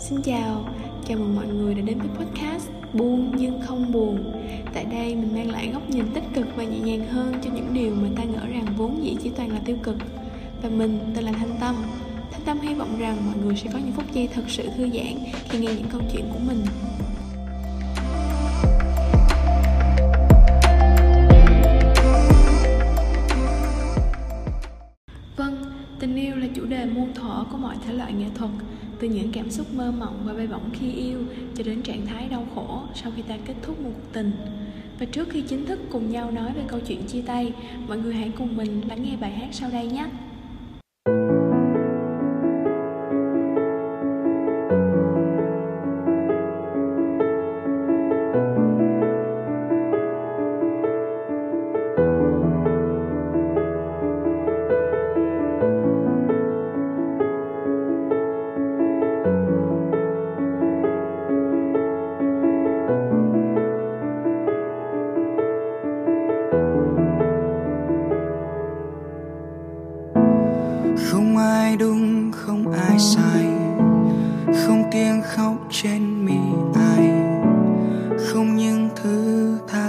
Xin chào, chào mừng mọi người đã đến với podcast Buông nhưng không buồn. Tại đây mình mang lại góc nhìn tích cực và nhẹ nhàng hơn cho những điều mà ta ngỡ rằng vốn dĩ chỉ toàn là tiêu cực. Và mình tên là Thanh Tâm. Thanh Tâm hy vọng rằng mọi người sẽ có những phút giây thật sự thư giãn khi nghe những câu chuyện của mình. Vâng, tình yêu là chủ đề muôn thuở của mọi thể loại nghệ thuật từ những cảm xúc mơ mộng và bay bổng khi yêu cho đến trạng thái đau khổ sau khi ta kết thúc một cuộc tình. Và trước khi chính thức cùng nhau nói về câu chuyện chia tay, mọi người hãy cùng mình lắng nghe bài hát sau đây nhé.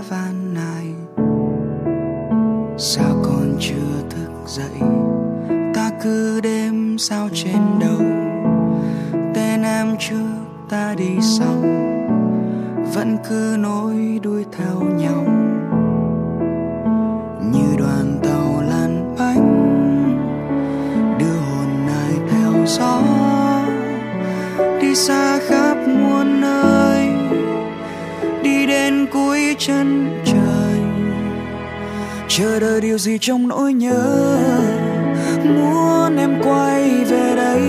Van nài sao còn chưa thức dậy? Ta cứ đêm sao trên đầu? Tên em trước ta đi sau. Vẫn cứ nối đuôi theo nhau. Đến cuối chân trời. Chờ đợi điều gì trong nỗi nhớ, muốn em quay về đây.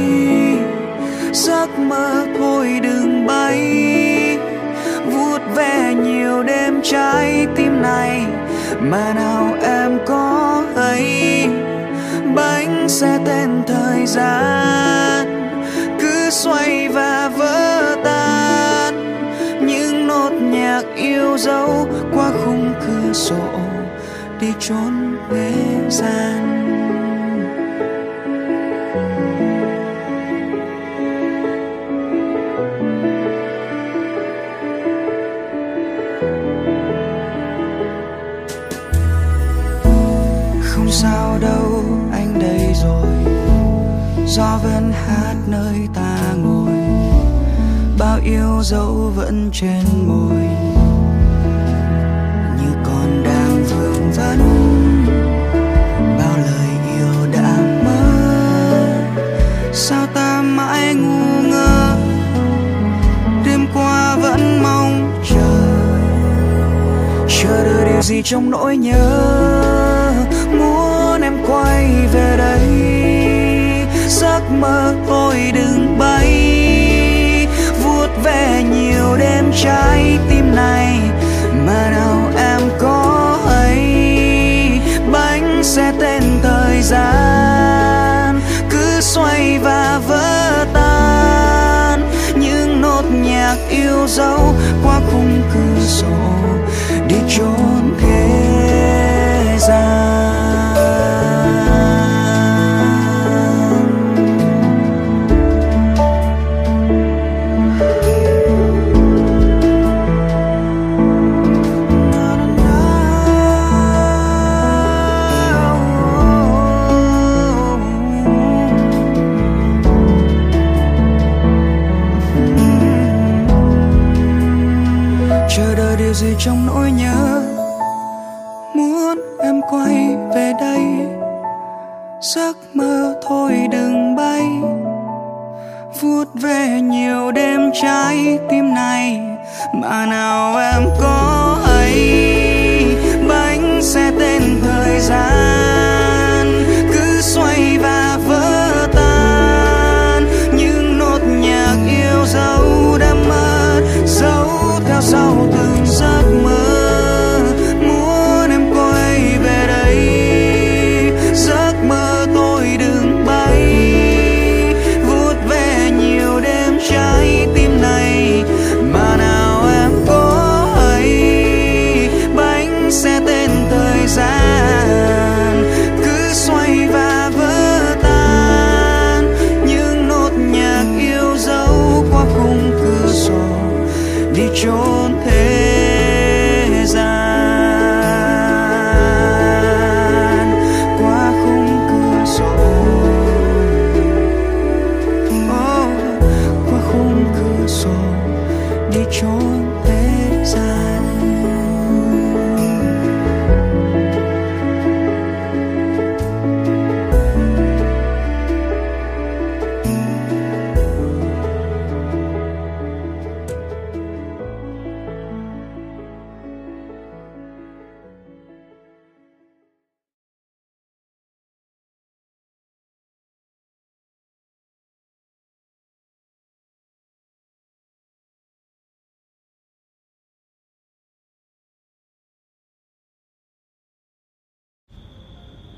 Giấc mơ thôi đừng bay, vuốt ve nhiều đêm trái tim này. Mà nào em có thấy bánh xe tên thời gian. Cứ xoay và dấu qua khung cửa sổ đi trốn thế gian. Không sao đâu, anh đây rồi. Gió vẫn hát nơi ta ngồi. Bao yêu dấu vẫn trên môi. Điều gì trong nỗi nhớ? Muốn em quay về đây, giấc mơ tôi đừng bay. Thôi đừng bay. Vuốt về nhiều đêm trái tim này, mà nào em có ấy? Bánh xe tên thời gian, cứ xoay và vỡ tan. Những nốt nhạc yêu dấu đã mất, dấu theo sau từng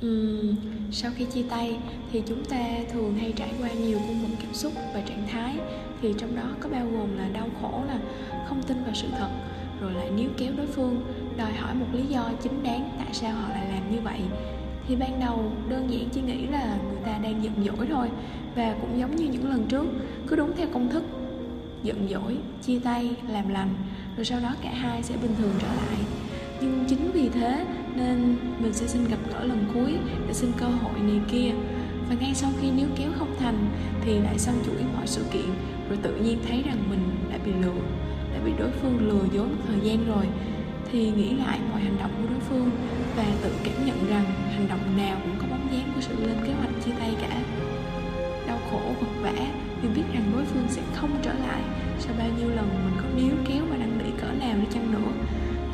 Uhm, sau khi chia tay thì chúng ta thường hay trải qua nhiều cung bậc cảm xúc và trạng thái. Thì trong đó có bao gồm là đau khổ là không tin vào sự thật rồi lại níu kéo đối phương đòi hỏi một lý do chính đáng tại sao họ lại làm như vậy. Thì ban đầu đơn giản chỉ nghĩ là người ta đang giận dỗi thôi và cũng giống như những lần trước cứ đúng theo công thức giận dỗi chia tay làm lành rồi sau đó cả hai sẽ bình thường trở lại. Nhưng chính vì thế nên mình sẽ xin gặp gỡ lần cuối để xin cơ hội này kia. Và ngay sau khi níu kéo không thành thì lại xong chuỗi mọi sự kiện, rồi tự nhiên thấy rằng mình đã bị lừa, đã bị đối phương lừa dối một thời gian rồi, thì nghĩ lại mọi hành động của đối phương và tự cảm nhận rằng hành động nào cũng có bóng dáng của sự lên kế hoạch chia tay cả. Đau khổ vật vã vì biết rằng đối phương sẽ không trở lại sau bao nhiêu lần mình có níu kéo và năn nỉ cỡ nào đi chăng nữa.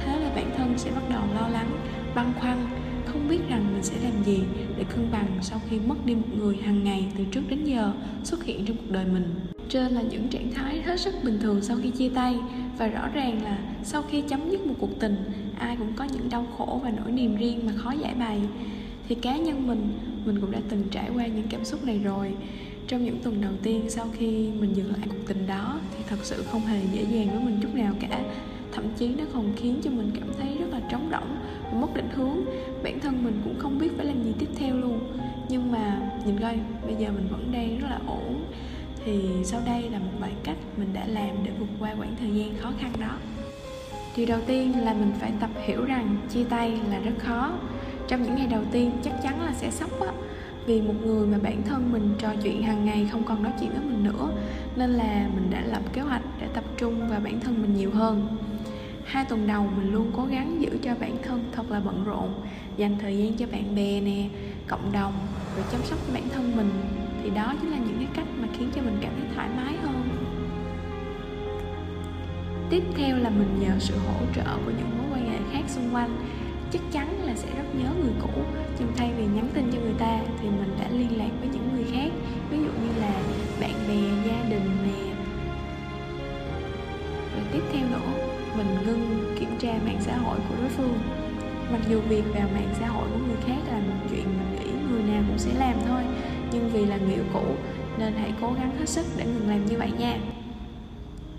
Thế là bản thân sẽ bắt đầu lo lắng băn khoăn, không biết rằng mình sẽ làm gì để cân bằng sau khi mất đi một người hàng ngày từ trước đến giờ xuất hiện trong cuộc đời mình. Trên là những trạng thái hết sức bình thường sau khi chia tay và rõ ràng là sau khi chấm dứt một cuộc tình, ai cũng có những đau khổ và nỗi niềm riêng mà khó giải bày. Thì cá nhân mình mình cũng đã từng trải qua những cảm xúc này rồi. Trong những tuần đầu tiên sau khi mình dừng lại cuộc tình đó thì thật sự không hề dễ dàng với mình chút nào cả. Thậm chí nó còn khiến cho mình cảm thấy rất là trống rỗng mất định hướng. Bản thân mình cũng không biết phải làm gì tiếp theo luôn. Nhưng mà nhìn coi, bây giờ mình vẫn đang rất là ổn. Thì sau đây là một vài cách mình đã làm để vượt qua quãng thời gian khó khăn đó. Điều đầu tiên là mình phải tập hiểu rằng chia tay là rất khó. Trong những ngày đầu tiên chắc chắn là sẽ sốc á. Vì một người mà bản thân mình trò chuyện hàng ngày không còn nói chuyện với mình nữa, nên là mình đã lập kế hoạch để tập trung vào bản thân mình nhiều hơn hai tuần đầu mình luôn cố gắng giữ cho bản thân thật là bận rộn, dành thời gian cho bạn bè nè, cộng đồng, rồi chăm sóc bản thân mình. Thì đó chính là những cái cách mà khiến cho mình cảm thấy thoải mái hơn. Tiếp theo là mình nhờ sự hỗ trợ của những mối quan hệ khác xung quanh. Chắc chắn là sẽ rất nhớ người cũ, nhưng thay vì nhắn tin cho người ta thì mình đã liên lạc với những người khác, ví dụ như là bạn bè, gia đình nè. Rồi tiếp theo nữa mình ngưng kiểm tra mạng xã hội của đối phương. Mặc dù việc vào mạng xã hội của người khác là một chuyện mình nghĩ người nào cũng sẽ làm thôi, nhưng vì là người yêu cũ nên hãy cố gắng hết sức để ngừng làm như vậy nha.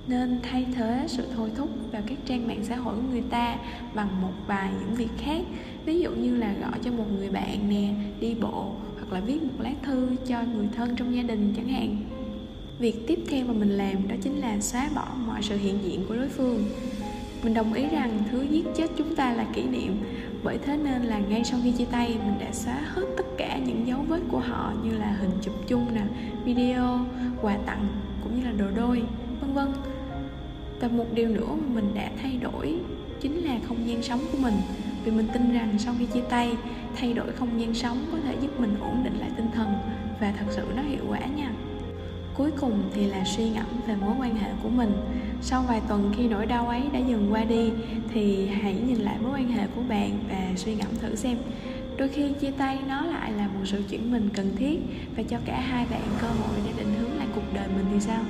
Nên thay thế sự thôi thúc vào các trang mạng xã hội của người ta bằng một vài những việc khác. Ví dụ như là gọi cho một người bạn nè, đi bộ, hoặc là viết một lá thư cho người thân trong gia đình chẳng hạn. Việc tiếp theo mà mình làm đó chính là xóa bỏ mọi sự hiện diện của đối phương mình đồng ý rằng thứ giết chết chúng ta là kỷ niệm. Bởi thế nên là ngay sau khi chia tay, mình đã xóa hết tất cả những dấu vết của họ như là hình chụp chung nè, video, quà tặng, cũng như là đồ đôi, vân vân. Và một điều nữa mà mình đã thay đổi chính là không gian sống của mình. Vì mình tin rằng sau khi chia tay, thay đổi không gian sống có thể giúp mình ổn định lại tinh thần. Và thật sự nó hiệu quả nha cuối cùng thì là suy ngẫm về mối quan hệ của mình. Sau vài tuần khi nỗi đau ấy đã dần qua đi, thì hãy nhìn lại mối quan hệ của bạn và suy ngẫm thử xem. Đôi khi chia tay nó lại là một sự chuyển mình cần thiết và cho cả hai bạn cơ hội để định hướng lại cuộc đời mình thì sao?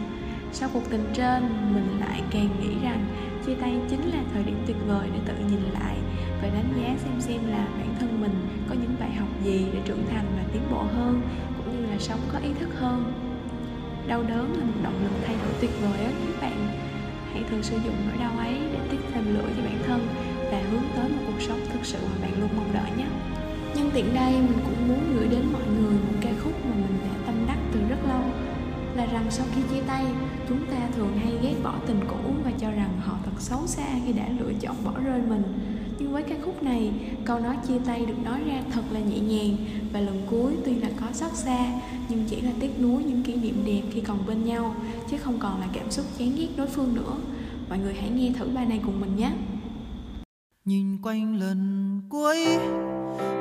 Sau cuộc tình trên, mình lại càng nghĩ rằng chia tay chính là thời điểm tuyệt vời để tự nhìn lại và đánh giá xem xem là bản thân mình có những bài học gì để trưởng thành và tiến bộ hơn, cũng như là sống có ý thức hơn đau đớn là một động lực thay đổi tuyệt vời á các bạn hãy thường sử dụng nỗi đau ấy để tiếp thêm lửa cho bản thân và hướng tới một cuộc sống thực sự mà bạn luôn mong đợi nhé. Nhân tiện đây, mình cũng muốn gửi đến mọi người một ca khúc mà mình đã tâm đắc từ rất lâu, là rằng sau khi chia tay, chúng ta thường hay ghét bỏ tình cũ và cho rằng họ thật xấu xa khi đã lựa chọn bỏ rơi mình với ca khúc này, câu nói chia tay được nói ra thật là nhẹ nhàng và lần cuối tuy là có xót xa, nhưng chỉ là tiếc nuối những kỷ niệm đẹp khi còn bên nhau, chứ không còn là cảm xúc chán ghét đối phương nữa. Mọi người hãy nghe thử bài này cùng mình nhé. Nhìn quanh lần cuối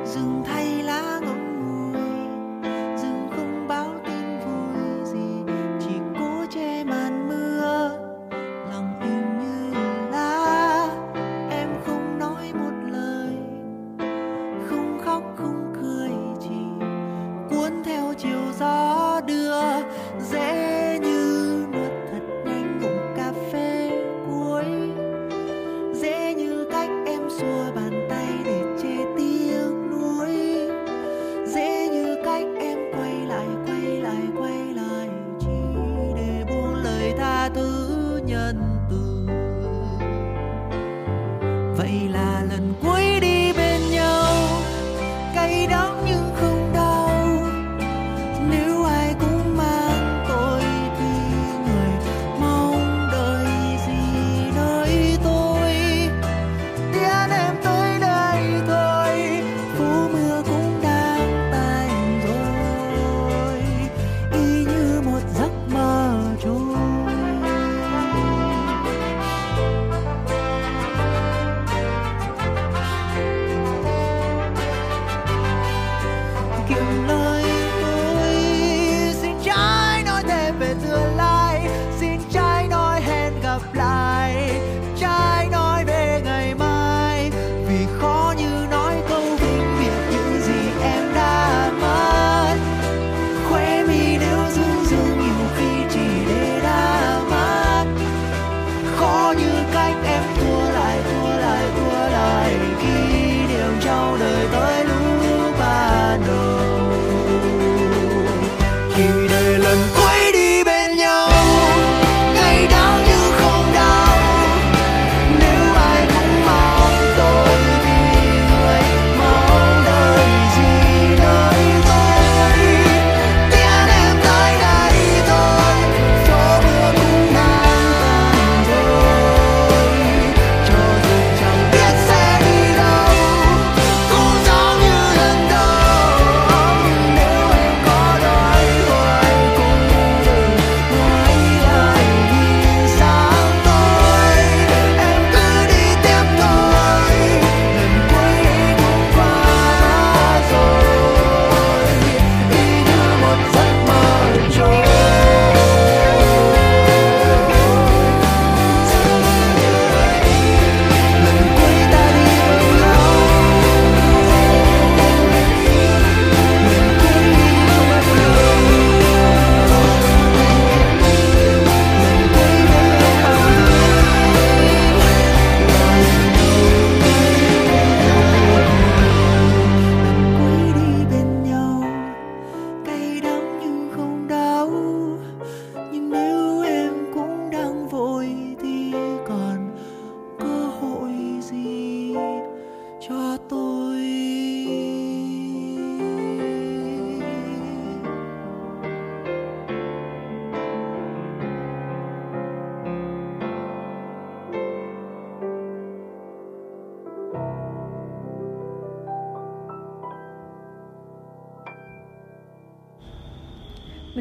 rừng thay lá ngậm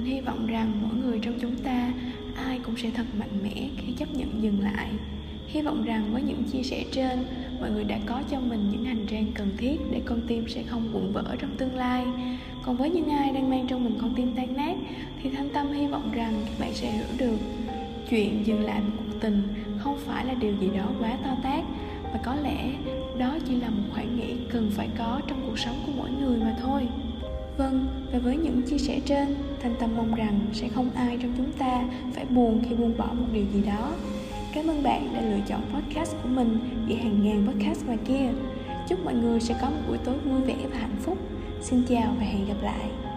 mình hy vọng rằng mỗi người trong chúng ta, ai cũng sẽ thật mạnh mẽ khi chấp nhận dừng lại. Hy vọng rằng với những chia sẻ trên, mọi người đã có cho mình những hành trang cần thiết để con tim sẽ không vụn vỡ trong tương lai. Còn với những ai đang mang trong mình con tim tan nát, thì thanh tâm hy vọng rằng các bạn sẽ hiểu được chuyện dừng lại một cuộc tình không phải là điều gì đó quá to tát. Và có lẽ đó chỉ là một khoảng nghĩ cần phải có trong cuộc sống của mỗi người mà thôi. Vâng, và với những chia sẻ trên, Thanh Tâm mong rằng sẽ không ai trong chúng ta phải buồn khi buông bỏ một điều gì đó. Cảm ơn bạn đã lựa chọn podcast của mình giữa hàng ngàn podcast ngoài kia. Chúc mọi người sẽ có một buổi tối vui vẻ và hạnh phúc. Xin chào và hẹn gặp lại.